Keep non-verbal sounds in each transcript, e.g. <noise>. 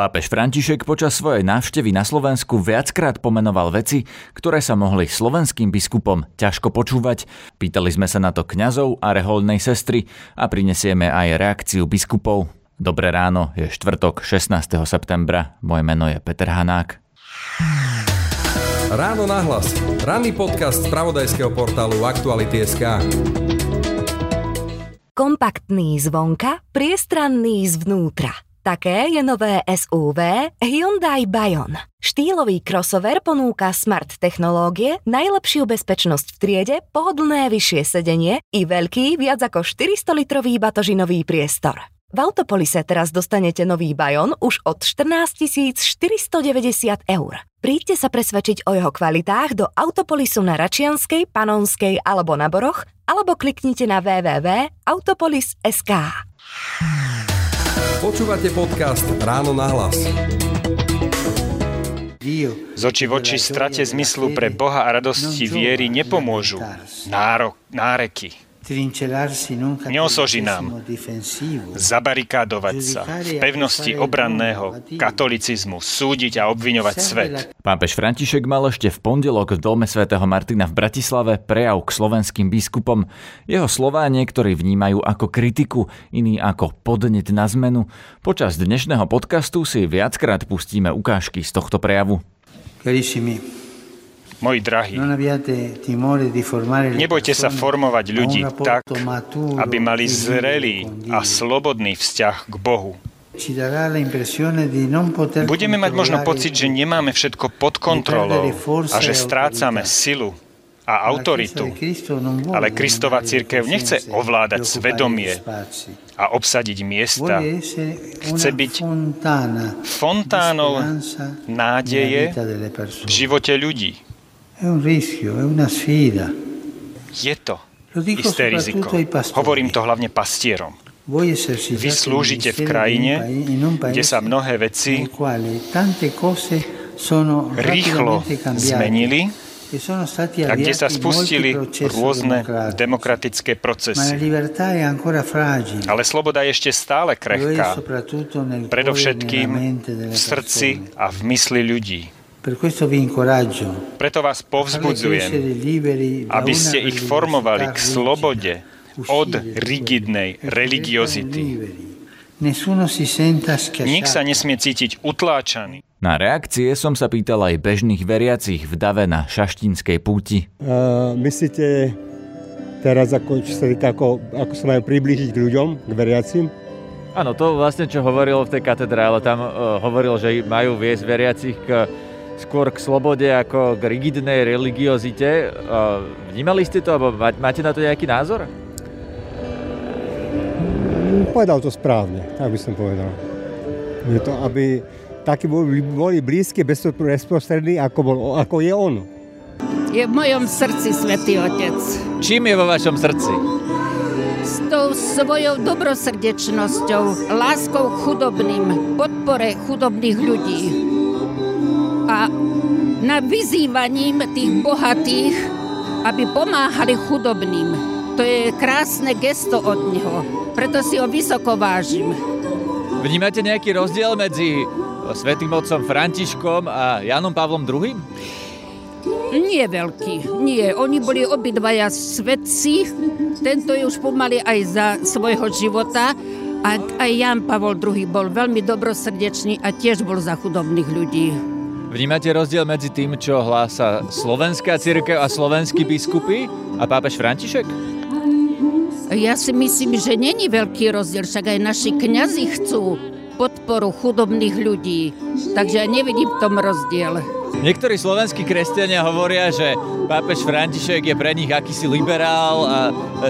Pápež František počas svojej návštevy na Slovensku viackrát pomenoval veci, ktoré sa mohli slovenským biskupom ťažko počúvať. Pýtali sme sa na to kňazov a reholnej sestry a prinesieme aj reakciu biskupov. Dobré ráno, je štvrtok 16. septembra. Moje meno je Peter Hanák. Ráno nahlas. Ranný podcast z pravodajského portálu Aktuality.sk Kompaktný zvonka, priestranný zvnútra. Také je nové SUV Hyundai Bayon. Štýlový crossover ponúka smart technológie, najlepšiu bezpečnosť v triede, pohodlné vyššie sedenie i veľký, viac ako 400-litrový batožinový priestor. V Autopolise teraz dostanete nový Bayon už od 14 490 eur. Príďte sa presvedčiť o jeho kvalitách do Autopolisu na Račianskej, Panonskej alebo na Boroch, alebo kliknite na www.autopolis.sk. Počúvate podcast Ráno na hlas. Z oči v oči strate zmyslu pre Boha a radosti viery nepomôžu nárok, náreky, Neosoží nám zabarikádovať sa v pevnosti obranného katolicizmu, súdiť a obviňovať svet. Pápež František mal ešte v pondelok v dome svätého Martina v Bratislave prejav k slovenským biskupom. Jeho slová niektorí vnímajú ako kritiku, iní ako podnet na zmenu. Počas dnešného podcastu si viackrát pustíme ukážky z tohto prejavu. Carissimi, Moji drahí, nebojte sa formovať ľudí tak, aby mali zrelý a slobodný vzťah k Bohu. Budeme mať možno pocit, že nemáme všetko pod kontrolou a že strácame silu a autoritu. Ale Kristova církev nechce ovládať svedomie a obsadiť miesta. Chce byť fontánou nádeje v živote ľudí. Je to isté riziko. Hovorím to hlavne pastierom. Vy slúžite v krajine, kde sa mnohé veci rýchlo zmenili a kde sa spustili rôzne demokratické procesy. Ale sloboda je ešte stále krehká, predovšetkým v srdci a v mysli ľudí. Preto vás povzbudzujem, aby ste ich formovali k slobode od rigidnej religiozity. Nik sa nesmie cítiť utláčaný. Na reakcie som sa pýtal aj bežných veriacich v dave na šaštínskej púti. Uh, myslíte teraz, ako, čo sa týka, ako, ako sa majú priblížiť k ľuďom, k veriacim? Áno, to vlastne, čo hovoril v tej katedrále, tam uh, hovoril, že majú viesť veriacich k skôr k slobode ako k rigidnej religiozite. Vnímali ste to, alebo máte na to nejaký názor? Povedal to správne, tak by som povedal. Je to, aby takí boli, boli blízke, bezprostrední, ako, bol, ako je on. Je v mojom srdci, Svetý Otec. Čím je vo vašom srdci? S tou svojou dobrosrdečnosťou, láskou chudobným, podpore chudobných ľudí a na vyzývaním tých bohatých, aby pomáhali chudobným. To je krásne gesto od neho, preto si ho vysoko vážim. Vnímate nejaký rozdiel medzi svätým otcom Františkom a Janom Pavlom II? Nie veľký, nie. Oni boli obidvaja svetci, tento je už pomaly aj za svojho života, a aj Jan Pavol II bol veľmi dobrosrdečný a tiež bol za chudobných ľudí. Vnímate rozdiel medzi tým, čo hlása slovenská církev a slovenskí biskupy a pápež František? Ja si myslím, že není veľký rozdiel, však aj naši kňazi chcú podporu chudobných ľudí, takže ja nevidím v tom rozdiel. Niektorí slovenskí kresťania hovoria, že pápež František je pre nich akýsi liberál a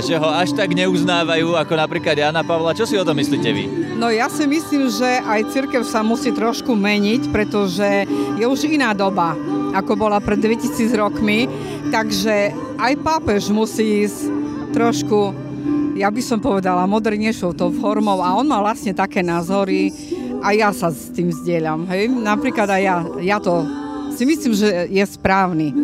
že ho až tak neuznávajú ako napríklad Jana Pavla. Čo si o tom myslíte vy? No ja si myslím, že aj cirkev sa musí trošku meniť, pretože je už iná doba, ako bola pred 2000 rokmi. Takže aj pápež musí ísť trošku, ja by som povedala, modernejšou tou formou a on má vlastne také názory a ja sa s tým zdieľam. Hej? Napríklad aj ja, ja to si myslím, že je správny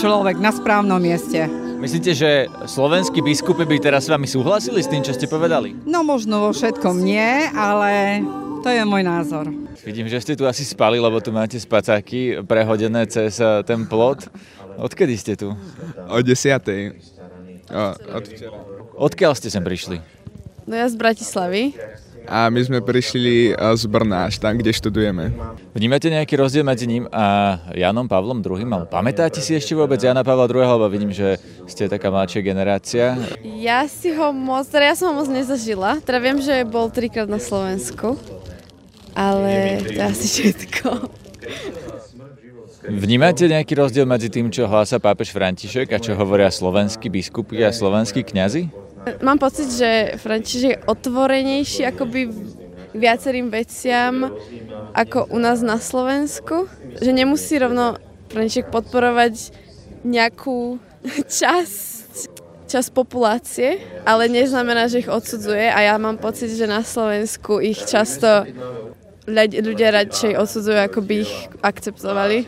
človek na správnom mieste. Myslíte, že slovenskí biskupy by teraz s vami súhlasili s tým, čo ste povedali? No možno vo všetkom nie, ale to je môj názor. Vidím, že ste tu asi spali, lebo tu máte spacáky prehodené cez eh, ten plot. Odkedy ste tu? O desiatej. Od včera. Odkiaľ ste sem prišli? No ja z Bratislavy. A my sme prišli z Brna, až tam, kde študujeme. Vnímate nejaký rozdiel medzi ním a Janom Pavlom II? Ale pamätáte si ešte vôbec Jana Pavla II? Lebo vidím, že ste taká mladšia generácia. Ja si ho moc, teda ja som ho moc nezažila. Teda viem, že bol trikrát na Slovensku. Ale to je asi všetko. Vnímate nejaký rozdiel medzi tým, čo hlása pápež František a čo hovoria slovenskí biskupy a slovenskí kňazi? Mám pocit, že František je otvorenejší akoby viacerým veciam ako u nás na Slovensku. Že nemusí rovno František podporovať nejakú <laughs> časť, časť populácie, ale neznamená, že ich odsudzuje a ja mám pocit, že na Slovensku ich často ľudia radšej odsudzujú, ako by ich akceptovali.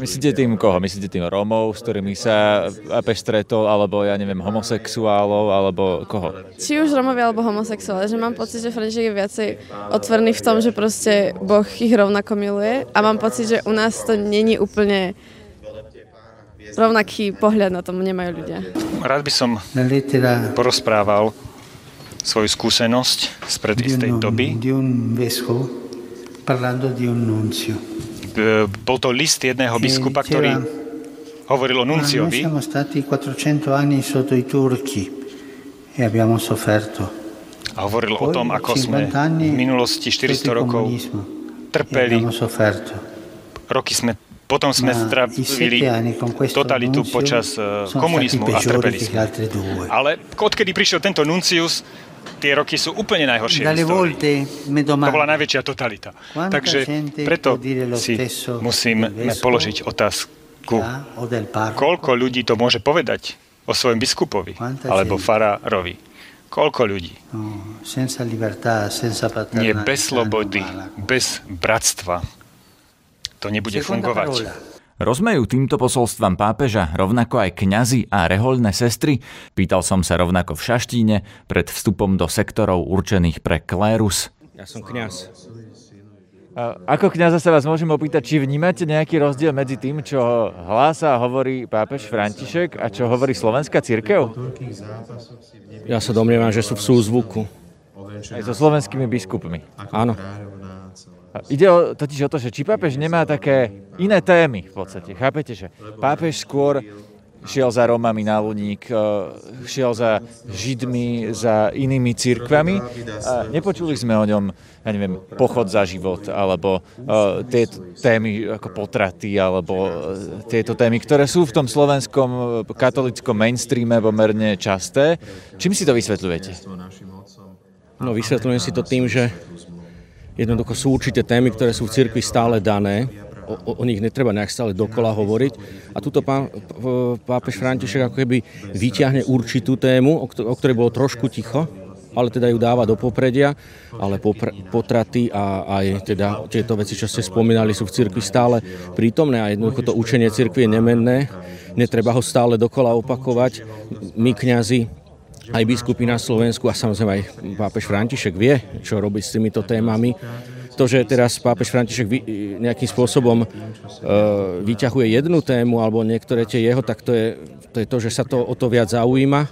Myslíte tým koho? Myslíte tým Rómov, s ktorými sa Apeš stretol, alebo ja neviem, homosexuálov, alebo koho? Či už Rómovia, alebo homosexuáli, že mám pocit, že František je viacej otvorný v tom, že proste Boh ich rovnako miluje a mám pocit, že u nás to není úplne rovnaký pohľad na tom nemajú ľudia. Rád by som porozprával svoju skúsenosť spred istej doby parlando di un nunzio. Bol to list jedného biskupa, ktorý hovoril o nunciovi. Siamo stati 400 anni sotto i turchi e. A hovoril o tom, ako sme v minulosti 400 rokov e trpeli. Roky sme potom sme strávili totalitu počas komunizmu a trpeli sme. Ale odkedy prišiel tento nuncius, tie roky sú úplne najhoršie v To bola najväčšia totalita. Takže preto si musíme položiť otázku, koľko ľudí to môže povedať o svojom biskupovi alebo farárovi. Koľko ľudí? No, Nie bez slobody, bez bratstva. To nebude fungovať. Rozmejú týmto posolstvám pápeža rovnako aj kňazi a rehoľné sestry? Pýtal som sa rovnako v Šaštíne pred vstupom do sektorov určených pre klérus. Ja som kňaz. Ako kňaza sa vás môžem opýtať, či vnímate nejaký rozdiel medzi tým, čo hlása a hovorí pápež František a čo hovorí slovenská církev? Ja sa domnievam, že sú v súzvuku. Aj so slovenskými biskupmi. Áno. Ide o, totiž o to, že či pápež nemá také iné témy v podstate. Chápete, že pápež skôr šiel za Romami na Luník, e, šiel za Židmi, za inými církvami. A nepočuli sme o ňom, ja neviem, pochod za život, alebo uh, tie témy ako potraty, alebo uh, tieto témy, ktoré sú v tom slovenskom katolickom mainstreame pomerne časté. Čím si to vysvetľujete? No vysvetľujem si to tým, že Jednoducho sú určité témy, ktoré sú v cirkvi stále dané, o, o nich netreba nejak stále dokola hovoriť. A tuto pán, pápež František ako keby vyťahne určitú tému, o ktorej bolo trošku ticho, ale teda ju dáva do popredia, ale popr- potraty a aj teda tieto veci, čo ste spomínali, sú v cirkvi stále prítomné a jednoducho to učenie cirkvi je nemenné, netreba ho stále dokola opakovať. My, kňazi, aj biskupy na Slovensku a samozrejme aj pápež František vie, čo robiť s týmito témami. To, že teraz pápež František nejakým spôsobom e, vyťahuje jednu tému alebo niektoré tie jeho, tak to je, to je to, že sa to o to viac zaujíma,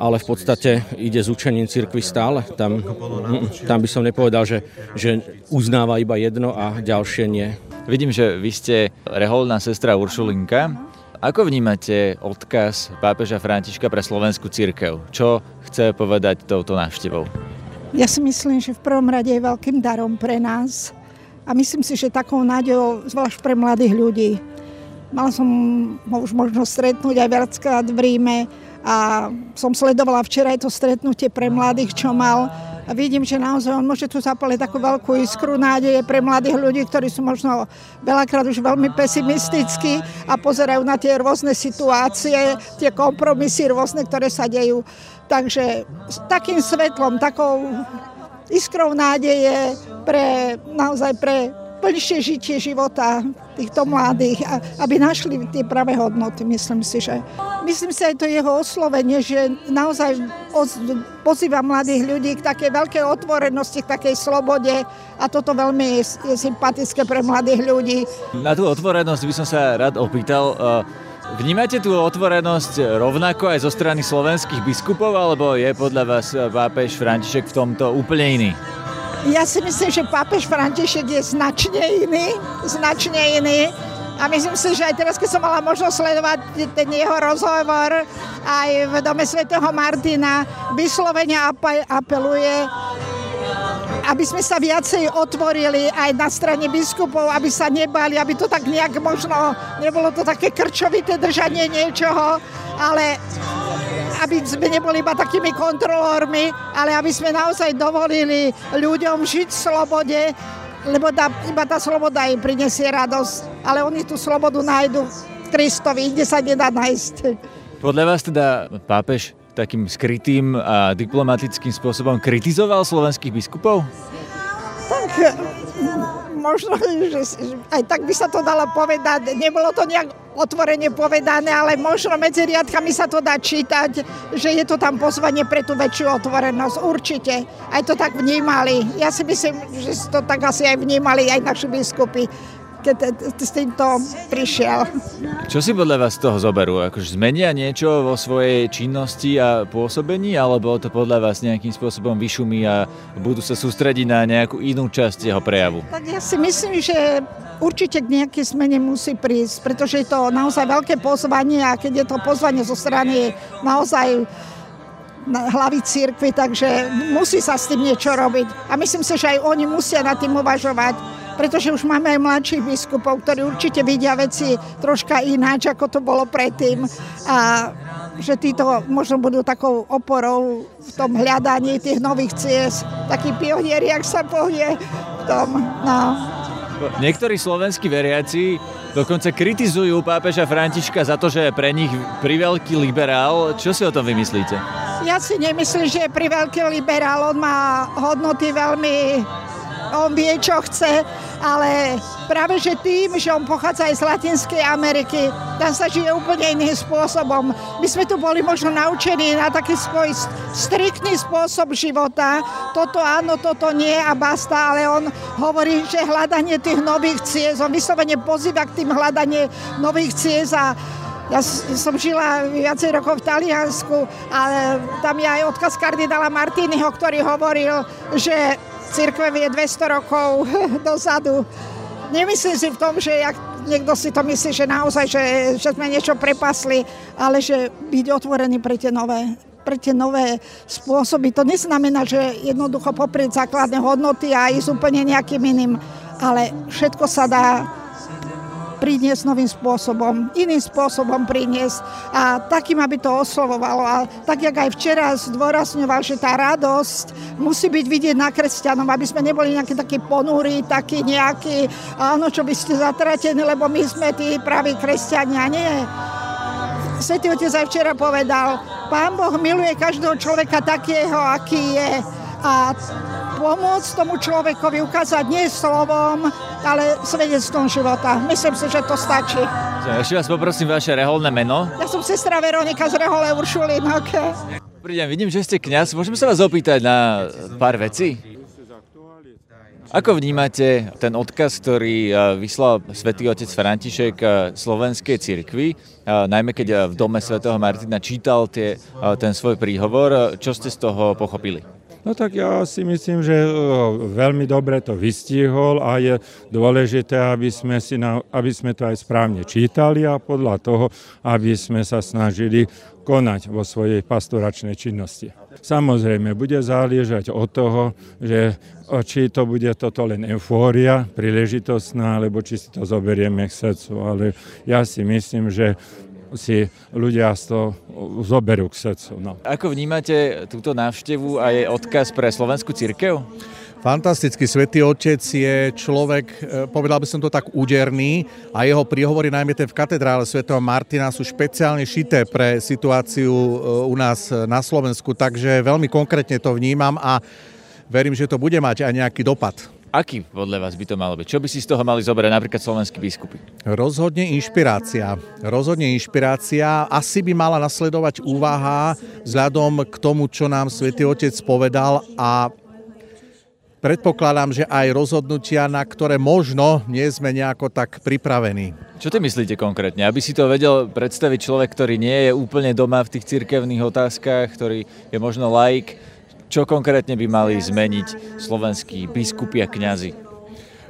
ale v podstate ide s učením cirkvi stále. Tam, tam by som nepovedal, že, že uznáva iba jedno a ďalšie nie. Vidím, že vy ste reholná sestra Uršulinka. Ako vnímate odkaz pápeža Františka pre slovenskú církev? Čo chce povedať touto návštevou? Ja si myslím, že v prvom rade je veľkým darom pre nás a myslím si, že takou nádejou, zvlášť pre mladých ľudí. Mala som ho už možno stretnúť aj viackrát v Ríme a som sledovala včera aj to stretnutie pre mladých, čo mal vidím, že naozaj on môže tu zapaliť takú veľkú iskru nádeje pre mladých ľudí, ktorí sú možno veľakrát už veľmi pesimistickí a pozerajú na tie rôzne situácie, tie kompromisy rôzne, ktoré sa dejú. Takže s takým svetlom, takou iskrou nádeje pre, naozaj pre plnšie žitie života týchto mladých, aby našli tie pravé hodnoty, myslím si, že. Myslím si aj to jeho oslovenie, že naozaj pozýva mladých ľudí k takej veľkej otvorenosti, k takej slobode a toto veľmi je sympatické pre mladých ľudí. Na tú otvorenosť by som sa rád opýtal, Vnímate tú otvorenosť rovnako aj zo strany slovenských biskupov, alebo je podľa vás pápež František v tomto úplne iný? Ja si myslím, že pápež František je značne iný, značne iný. A myslím si, že aj teraz, keď som mala možnosť sledovať ten jeho rozhovor aj v dome svätého Martina, vyslovene apeluje, aby sme sa viacej otvorili aj na strane biskupov, aby sa nebali, aby to tak nejak možno, nebolo to také krčovité držanie niečoho, ale aby sme neboli iba takými kontrolórmi, ale aby sme naozaj dovolili ľuďom žiť v slobode, lebo tá, iba tá sloboda im prinesie radosť. Ale oni tú slobodu nájdu v Kristovi, kde sa nedá nájsť. Podľa vás teda pápež takým skrytým a diplomatickým spôsobom kritizoval slovenských biskupov? Tak možno, <laughs> že aj tak by sa to dalo povedať. Nebolo to nejak otvorene povedané, ale možno medzi riadkami sa to dá čítať, že je to tam pozvanie pre tú väčšiu otvorenosť. Určite. Aj to tak vnímali. Ja si myslím, že to tak asi aj vnímali aj naši biskupy keď s týmto prišiel. Čo si podľa vás z toho zoberú? Akože zmenia niečo vo svojej činnosti a pôsobení, alebo to podľa vás nejakým spôsobom vyšumí a budú sa sústrediť na nejakú inú časť jeho prejavu? Tak ja si myslím, že určite k nejakej zmene musí prísť, pretože je to naozaj veľké pozvanie a keď je to pozvanie zo strany naozaj hlavy církvy, takže musí sa s tým niečo robiť. A myslím si, že aj oni musia nad tým uvažovať pretože už máme aj mladších biskupov, ktorí určite vidia veci troška ináč, ako to bolo predtým. A že títo možno budú takou oporou v tom hľadaní tých nových ciest. Takí pionieri, ak sa povie v tom. No. Niektorí slovenskí veriaci dokonca kritizujú pápeža Františka za to, že je pre nich priveľký liberál. Čo si o tom vymyslíte? Ja si nemyslím, že je priveľký liberál. On má hodnoty veľmi on vie, čo chce, ale práve že tým, že on pochádza aj z Latinskej Ameriky, tam sa žije úplne iným spôsobom. My sme tu boli možno naučení na taký svoj striktný spôsob života. Toto áno, toto nie a basta, ale on hovorí, že hľadanie tých nových ciest, on vyslovene pozýva k tým hľadanie nových ciest a ja som žila viacej rokov v Taliansku a tam je aj odkaz kardinála Martiniho, ktorý hovoril, že církve je 200 rokov <laughs> dozadu. Nemyslím si v tom, že jak niekto si to myslí, že naozaj, že, že sme niečo prepasli, ale že byť otvorený pre tie nové pre tie nové spôsoby. To neznamená, že jednoducho poprieť základné hodnoty a ísť úplne nejakým iným, ale všetko sa dá priniesť novým spôsobom, iným spôsobom priniesť a takým, aby to oslovovalo. A tak, jak aj včera zdôrazňoval, že tá radosť musí byť vidieť na kresťanom, aby sme neboli nejakí takí ponúri, takí nejakí, áno, čo by ste zatratení, lebo my sme tí praví kresťania. Nie. Svetý Otec aj včera povedal, Pán Boh miluje každého človeka takého, aký je. A pomôcť tomu človekovi ukázať nie slovom, ale svedectvom života. Myslím si, že to stačí. Ešte vás poprosím vaše reholné meno. Ja som sestra Veronika z Rehole Uršulín. Okay. Vidím, že ste kňaz. Môžeme sa vás opýtať na pár vecí? Ako vnímate ten odkaz, ktorý vyslal svätý otec František slovenskej cirkvi, najmä keď v dome svätého Martina čítal tie, ten svoj príhovor, čo ste z toho pochopili? No tak ja si myslím, že veľmi dobre to vystihol a je dôležité, aby sme, si na, aby sme to aj správne čítali a podľa toho, aby sme sa snažili konať vo svojej pastoračnej činnosti. Samozrejme, bude záležať od toho, že či to bude toto len eufória príležitostná, alebo či si to zoberieme k srdcu. Ale ja si myslím, že si ľudia z toho zoberú k srdcu. No. Ako vnímate túto návštevu a jej odkaz pre slovenskú církev? Fantastický svätý Otec je človek, e, povedal by som to tak, úderný a jeho príhovory, najmä ten v katedrále svätého Martina, sú špeciálne šité pre situáciu e, u nás na Slovensku, takže veľmi konkrétne to vnímam a verím, že to bude mať aj nejaký dopad. Aký podľa vás by to malo byť? Čo by si z toho mali zoberať napríklad slovenskí biskupy? Rozhodne inšpirácia. Rozhodne inšpirácia. Asi by mala nasledovať úvaha vzhľadom k tomu, čo nám svätý Otec povedal a predpokladám, že aj rozhodnutia, na ktoré možno nie sme nejako tak pripravení. Čo ty myslíte konkrétne? Aby si to vedel predstaviť človek, ktorý nie je úplne doma v tých cirkevných otázkach, ktorý je možno laik, čo konkrétne by mali zmeniť slovenskí biskupy a kňazi?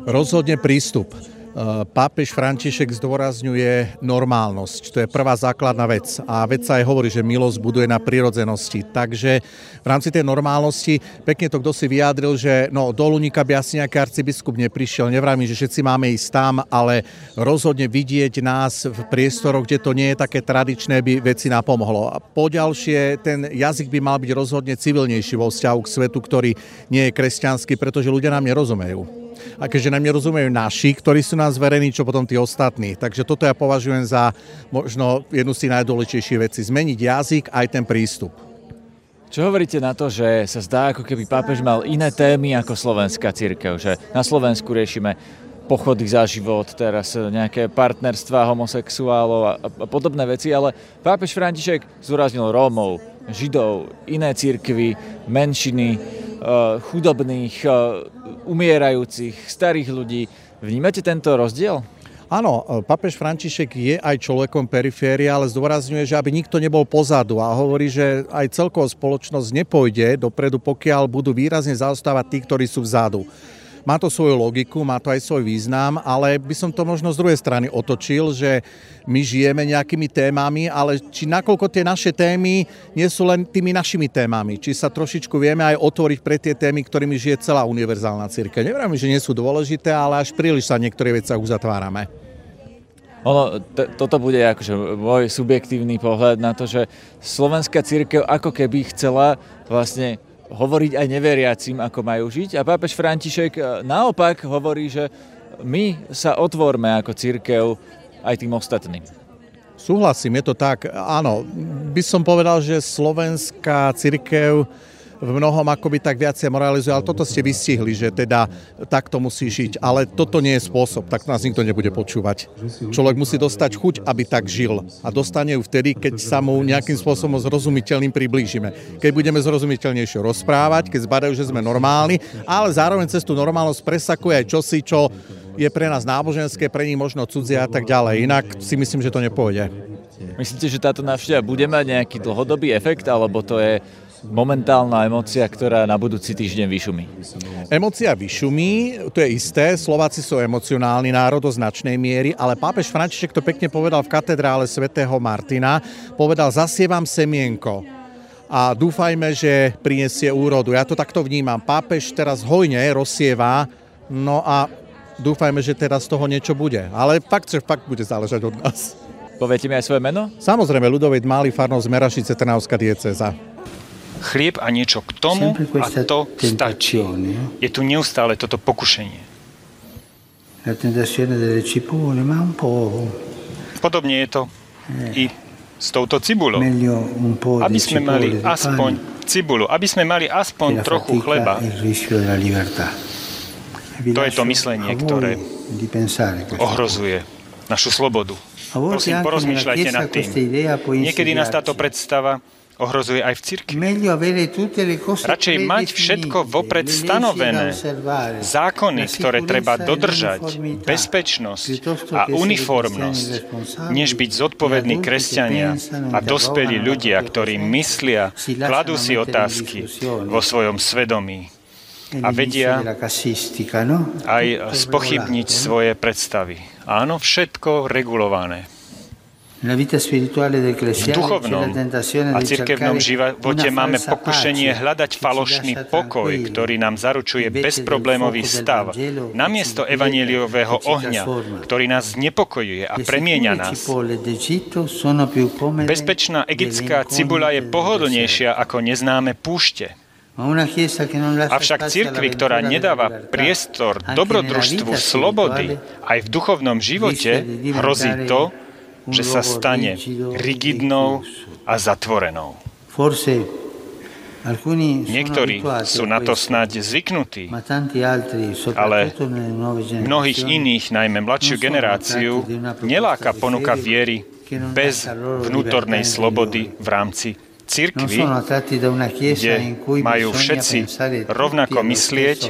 Rozhodne prístup. Eh, pápež František zdôrazňuje normálnosť. To je prvá základná vec. A vec sa aj hovorí, že milosť buduje na prirodzenosti. Takže v rámci tej normálnosti, pekne to kto si vyjadril, že no, do Lunika by asi nejaký arcibiskup neprišiel. Nevrajím, že všetci máme ísť tam, ale rozhodne vidieť nás v priestoroch, kde to nie je také tradičné, by veci napomohlo. A poďalšie, ten jazyk by mal byť rozhodne civilnejší vo vzťahu k svetu, ktorý nie je kresťanský, pretože ľudia nám nerozumejú a keďže nám nerozumejú naši, ktorí sú nás zverení, čo potom tí ostatní. Takže toto ja považujem za možno jednu z tých najdôležitejších vecí. Zmeniť jazyk aj ten prístup. Čo hovoríte na to, že sa zdá, ako keby pápež mal iné témy ako slovenská církev, že na Slovensku riešime pochody za život, teraz nejaké partnerstva homosexuálov a, a podobné veci, ale pápež František zúraznil Rómov, Židov, iné církvy, menšiny, Eh, chudobných, eh, umierajúcich, starých ľudí. Vnímate tento rozdiel? Áno, eh, papež František je aj človekom periférie, ale zdôrazňuje, že aby nikto nebol pozadu a hovorí, že aj celková spoločnosť nepôjde dopredu, pokiaľ budú výrazne zaostávať tí, ktorí sú vzadu. Má to svoju logiku, má to aj svoj význam, ale by som to možno z druhej strany otočil, že my žijeme nejakými témami, ale či nakoľko tie naše témy nie sú len tými našimi témami, či sa trošičku vieme aj otvoriť pre tie témy, ktorými žije celá univerzálna církev. Neviem, že nie sú dôležité, ale až príliš sa niektoré veci uzatvárame. Ono, t- toto bude akože môj subjektívny pohľad na to, že slovenská církev ako keby chcela vlastne hovoriť aj neveriacim, ako majú žiť. A pápež František e, naopak hovorí, že my sa otvorme ako církev aj tým ostatným. Súhlasím, je to tak. Áno, by som povedal, že slovenská církev v mnohom akoby tak viacej moralizuje, ale toto ste vystihli, že teda takto musí žiť. Ale toto nie je spôsob, tak nás nikto nebude počúvať. Človek musí dostať chuť, aby tak žil. A dostane ju vtedy, keď sa mu nejakým spôsobom zrozumiteľným priblížime. Keď budeme zrozumiteľnejšie rozprávať, keď zbadajú, že sme normálni, ale zároveň cez tú normálnosť presakuje aj čosi, čo je pre nás náboženské, pre nich možno cudzie a tak ďalej. Inak si myslím, že to nepôjde. Myslíte, že táto návšteva bude mať nejaký dlhodobý efekt, alebo to je momentálna emocia, ktorá na budúci týždeň vyšumí? Emocia vyšumí, to je isté, Slováci sú emocionálny národ do značnej miery, ale pápež František to pekne povedal v katedrále svätého Martina, povedal, zasievam semienko a dúfajme, že prinesie úrodu. Ja to takto vnímam. Pápež teraz hojne rozsieva, no a dúfajme, že teraz z toho niečo bude. Ale fakt, že fakt bude záležať od nás. Poviete mi aj svoje meno? Samozrejme, Ľudovit Máli, farnosť Merašice, Trnavská dieceza chlieb a niečo k tomu a to stačí. Je tu neustále toto pokušenie. Podobne je to i s touto cibulou. Aby sme mali aspoň cibulu, aby sme mali aspoň trochu chleba. To je to myslenie, ktoré ohrozuje našu slobodu. Prosím, porozmýšľajte nad tým. Niekedy nás táto predstava ohrozuje aj v cirkvi. Radšej mať všetko vopred stanovené, zákony, ktoré treba dodržať, bezpečnosť a uniformnosť, než byť zodpovední kresťania a dospelí ľudia, ktorí myslia, kladú si otázky vo svojom svedomí a vedia aj spochybniť svoje predstavy. Áno, všetko regulované. V duchovnom. a cirkevnom živote máme pokušenie hľadať falošný pokoj, ktorý nám zaručuje bezproblémový stav, namiesto evanieliového ohňa, ktorý nás znepokojuje a premieňa nás. Bezpečná egyptská cibula je pohodlnejšia ako neznáme púšte. Avšak cirkvi, ktorá nedáva priestor dobrodružstvu slobody aj v duchovnom živote, hrozí to, že sa stane rigidnou a zatvorenou. Niektorí sú na to snáď zvyknutí, ale mnohých iných, najmä mladšiu generáciu, neláka ponuka viery bez vnútornej slobody v rámci cirkvi, kde majú všetci rovnako myslieť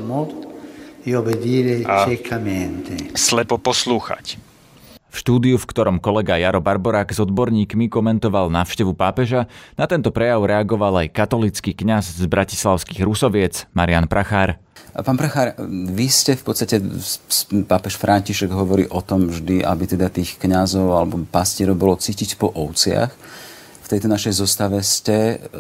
a slepo poslúchať. V štúdiu, v ktorom kolega Jaro Barborák s odborníkmi komentoval návštevu pápeža, na tento prejav reagoval aj katolický kňaz z bratislavských Rusoviec Marian Prachár. Pán Prachár, vy ste v podstate, pápež František hovorí o tom vždy, aby teda tých kňazov alebo pastierov bolo cítiť po ovciach. V tejto našej zostave ste e,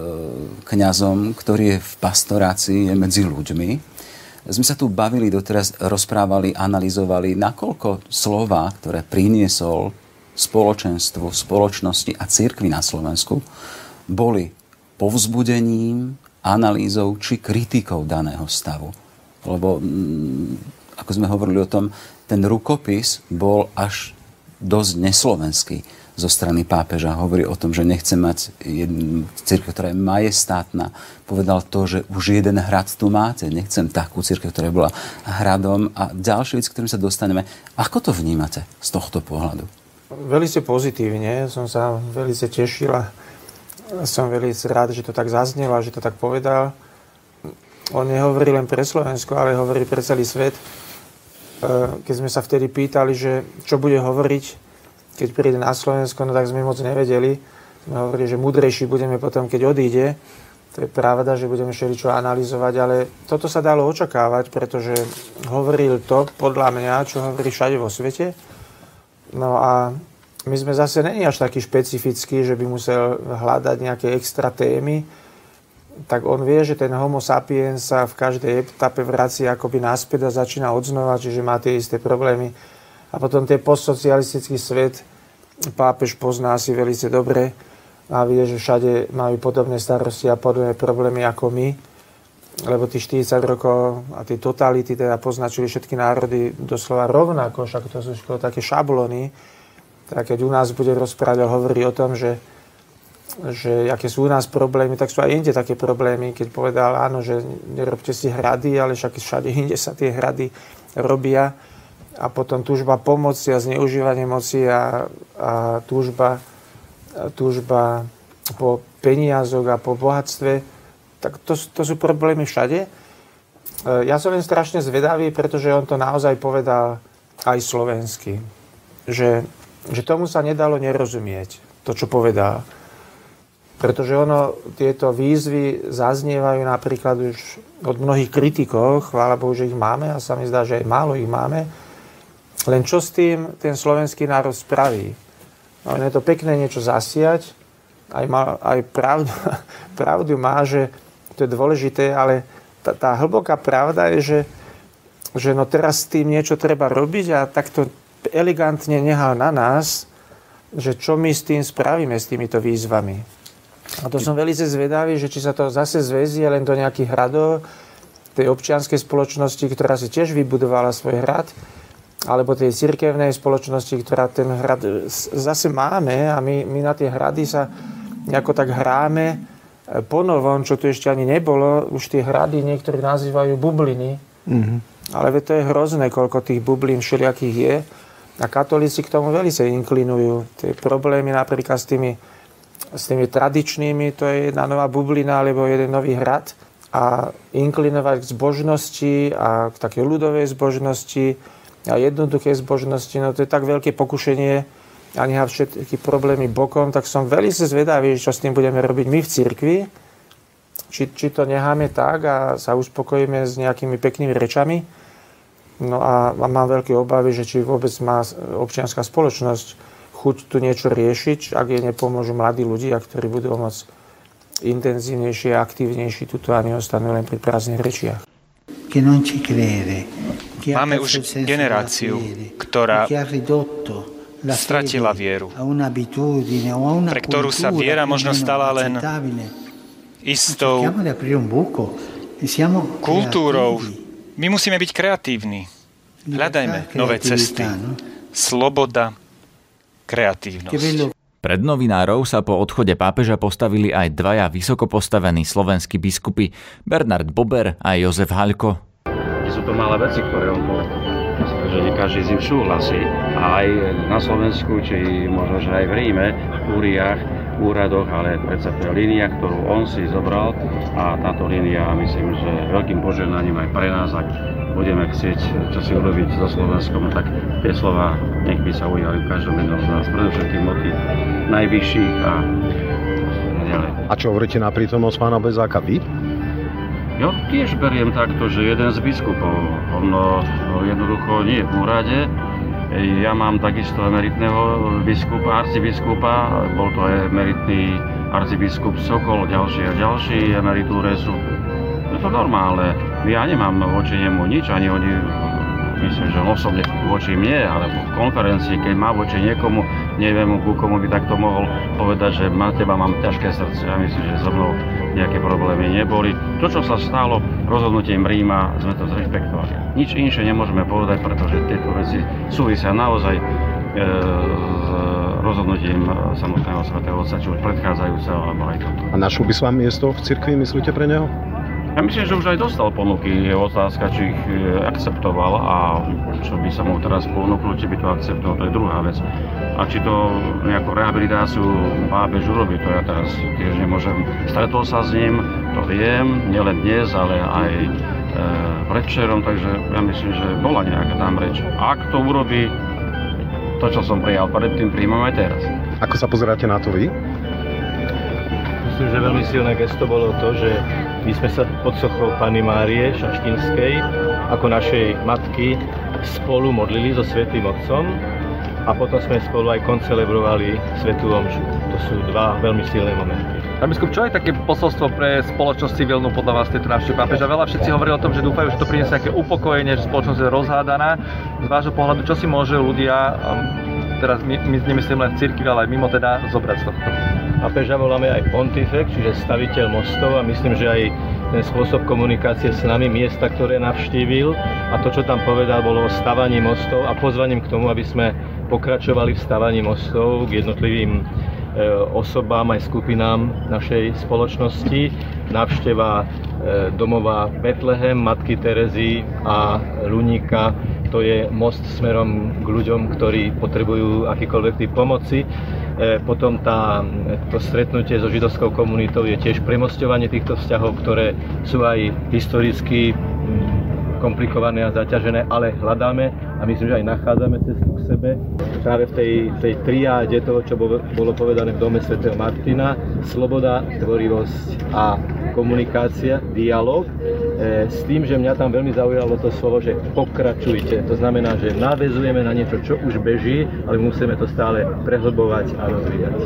kňazom, ktorý je v pastorácii, je medzi ľuďmi sme sa tu bavili, doteraz rozprávali, analyzovali, nakoľko slova, ktoré priniesol spoločenstvu, spoločnosti a cirkvi na Slovensku, boli povzbudením, analýzou či kritikou daného stavu. Lebo, mm, ako sme hovorili o tom, ten rukopis bol až dosť neslovenský zo strany pápeža. Hovorí o tom, že nechce mať církev, ktorá je majestátna. Povedal to, že už jeden hrad tu máte. Nechcem takú církev, ktorá bola hradom. A ďalšie vec, ktorým sa dostaneme. Ako to vnímate z tohto pohľadu? Veľmi pozitívne. Som sa veľmi tešila. Som veľmi rád, že to tak zaznelo že to tak povedal. On nehovorí len pre Slovensko, ale hovorí pre celý svet. E, keď sme sa vtedy pýtali, že čo bude hovoriť, keď príde na Slovensko, no tak sme moc nevedeli. Sme hovorili, že mudrejší budeme potom, keď odíde. To je pravda, že budeme čo analyzovať, ale toto sa dalo očakávať, pretože hovoril to, podľa mňa, čo hovorí všade vo svete. No a my sme zase není až taký špecifický, že by musel hľadať nejaké extra témy, tak on vie, že ten homo sapiens sa v každej etape vrací akoby naspäť a začína odznova, čiže má tie isté problémy a potom ten postsocialistický svet pápež pozná si veľmi dobre a vie, že všade majú podobné starosti a podobné problémy ako my, lebo tých 40 rokov a tie totality teda poznačili všetky národy doslova rovnako, však to sú také šablony. Tak keď u nás bude rozprávať a hovorí o tom, že, že aké sú u nás problémy, tak sú aj inde také problémy. Keď povedal, áno, že nerobte si hrady, ale však všade inde sa tie hrady robia a potom túžba pomoci a zneužívanie moci a, a túžba, túžba po peniazoch a po bohatstve, tak to, to sú problémy všade. E, ja som len strašne zvedavý, pretože on to naozaj povedal aj slovensky. Že, že tomu sa nedalo nerozumieť, to, čo povedal. Pretože ono, tieto výzvy zaznievajú napríklad už od mnohých kritikov, chvála Bohu, že ich máme a sa mi zdá, že aj málo ich máme, len čo s tým ten slovenský národ spraví? No, je to pekné niečo zasiať, aj, má, aj pravdu, <laughs> pravdu má, že to je dôležité, ale tá, tá hlboká pravda je, že, že no teraz s tým niečo treba robiť a takto elegantne nehal na nás, že čo my s tým spravíme, s týmito výzvami. A to som veľmi zvedavý, že či sa to zase zväzie len do nejakých hradov tej občianskej spoločnosti, ktorá si tiež vybudovala svoj hrad, alebo tej cirkevnej spoločnosti, ktorá ten hrad zase máme a my, my na tie hrady sa nejako tak hráme ponovom, čo tu ešte ani nebolo. Už tie hrady niektorí nazývajú bubliny. Mm-hmm. Ale to je hrozné, koľko tých bublín všelijakých je. A katolíci k tomu veľmi sa inklinujú. Tie problémy napríklad s tými, s tými tradičnými, to je jedna nová bublina alebo jeden nový hrad. A inklinovať k zbožnosti a k takej ľudovej zbožnosti, a jednoduché zbožnosti, no to je tak veľké pokušenie a nechá všetky problémy bokom, tak som veľmi zvedavý, čo s tým budeme robiť my v cirkvi. Či, či to necháme tak a sa uspokojíme s nejakými peknými rečami. No a, a mám veľké obavy, že či vôbec má občianská spoločnosť chuť tu niečo riešiť, ak jej nepomôžu mladí ľudia, ktorí budú môcť intenzívnejšie a aktívnejší tuto a neostanú len pri prázdnych rečiach. Máme už generáciu, ktorá stratila vieru, pre ktorú sa viera možno stala len istou kultúrou. My musíme byť kreatívni. Hľadajme nové cesty. Sloboda, kreatívnosť. Pred novinárov sa po odchode pápeža postavili aj dvaja vysoko postavení slovenskí biskupy Bernard Bober a Jozef Haľko. Sú to malé veci, ktoré on povedal. že nie každý s ním súhlasí. A aj na Slovensku, či možno, že aj v Ríme, v kúriách, úradoch, ale predsa to je línia, ktorú on si zobral a táto línia, myslím, že veľkým požehnaním aj pre nás, ak budeme chcieť čo si urobiť so Slovenskom, tak tie slova nech by sa ujali v každom jednom z nás, predovšetkým od tých najvyšších a ďalej. A čo hovoríte na prítomnosť pána Bezáka vy? Ja tiež beriem takto, že jeden z biskupov, on jednoducho nie je v úrade, ja mám takisto emeritného biskupa, arcibiskupa, bol to emeritný arcibiskup Sokol, ďalší a ďalší emeritúre sú. Je to normálne. Ja nemám voči nemu nič, ani oni myslím, že osobne voči mne, alebo v konferencii, keď má voči niekomu, neviem, ku komu by takto mohol povedať, že na teba mám ťažké srdce. Ja myslím, že so mnou nejaké problémy neboli. To, čo sa stalo rozhodnutím Ríma, sme to zrešpektovali. Nič inšie nemôžeme povedať, pretože tieto veci súvisia naozaj e, s rozhodnutím samotného svätého Otca, či už predchádzajúceho, alebo aj toto. A našlo by s vám miesto v cirkvi, myslíte pre neho? Ja myslím, že už aj dostal ponuky. Je otázka, či ich e, akceptoval a čo by sa mu teraz ponúklo, či by to akceptoval, to je druhá vec. A či to nejakú rehabilitáciu pápež urobí, to ja teraz tiež nemôžem. Stretol sa s ním, to viem, nielen dnes, ale aj e, predvčerom, takže ja myslím, že bola nejaká tam reč. Ak to urobí, to, čo som prijal predtým, príjmam aj teraz. Ako sa pozeráte na to vy? Myslím, že veľmi silné gesto bolo to, že my sme sa pod sochou Pany Márie Šaštinskej ako našej matky spolu modlili so Svetým Otcom a potom sme spolu aj koncelebrovali Svetú Omšu. To sú dva veľmi silné momenty. Pán biskup, čo je také posolstvo pre spoločnosť civilnú podľa vás tejto návštevy pápeža? Veľa všetci hovorili o tom, že dúfajú, že to priniesie nejaké upokojenie, že spoločnosť je rozhádaná. Z vášho pohľadu, čo si môže ľudia, um, teraz my, my nemyslím len v cirkvi, ale aj mimo teda, zobrať z tohto? Pápeža voláme aj pontifex, čiže staviteľ mostov a myslím, že aj ten spôsob komunikácie s nami, miesta, ktoré navštívil a to, čo tam povedal, bolo o stavaní mostov a pozvaním k tomu, aby sme pokračovali v stavaní mostov k jednotlivým osobám aj skupinám našej spoločnosti. Návšteva e, domova Betlehem, Matky Terezy a Luníka to je most smerom k ľuďom, ktorí potrebujú akýkoľvek typ pomoci. E, potom tá, to stretnutie so židovskou komunitou je tiež premostovanie týchto vzťahov, ktoré sú aj historicky mm, komplikované a zaťažené, ale hľadáme a myslím, že aj nachádzame cestu k sebe. Práve v tej, tej triáde toho, čo bolo povedané v dome Sv. Martina, sloboda, tvorivosť a komunikácia, dialog, e, s tým, že mňa tam veľmi zaujalo to slovo, že pokračujte. To znamená, že navezujeme na niečo, čo už beží, ale musíme to stále prehlbovať a rozvíjať.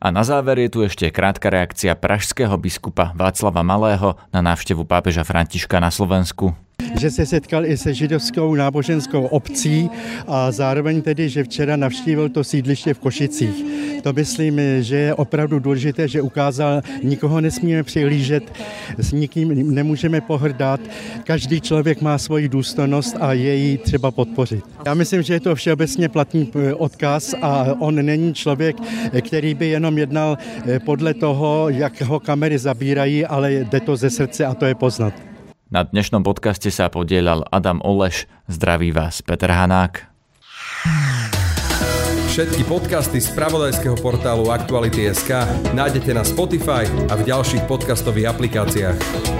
A na záver je tu ešte krátka reakcia pražského biskupa Václava Malého na návštevu pápeža Františka na Slovensku že se setkal i se židovskou náboženskou obcí a zároveň tedy, že včera navštívil to sídliště v Košicích. To myslím, že je opravdu důležité, že ukázal, nikoho nesmíme přihlížet, s nikým nemůžeme pohrdat, každý člověk má svoji důstojnost a její třeba podpořit. Já myslím, že je to všeobecně platný eh, odkaz a on není člověk, který by jenom jednal eh, podle toho, jak ho kamery zabírají, ale jde to ze srdce a to je poznat. Na dnešnom podcaste sa podielal Adam Oleš. Zdraví vás Peter Hanák. Všetky podcasty z pravodajského portálu Aktuality.sk nájdete na Spotify a v ďalších podcastových aplikáciách.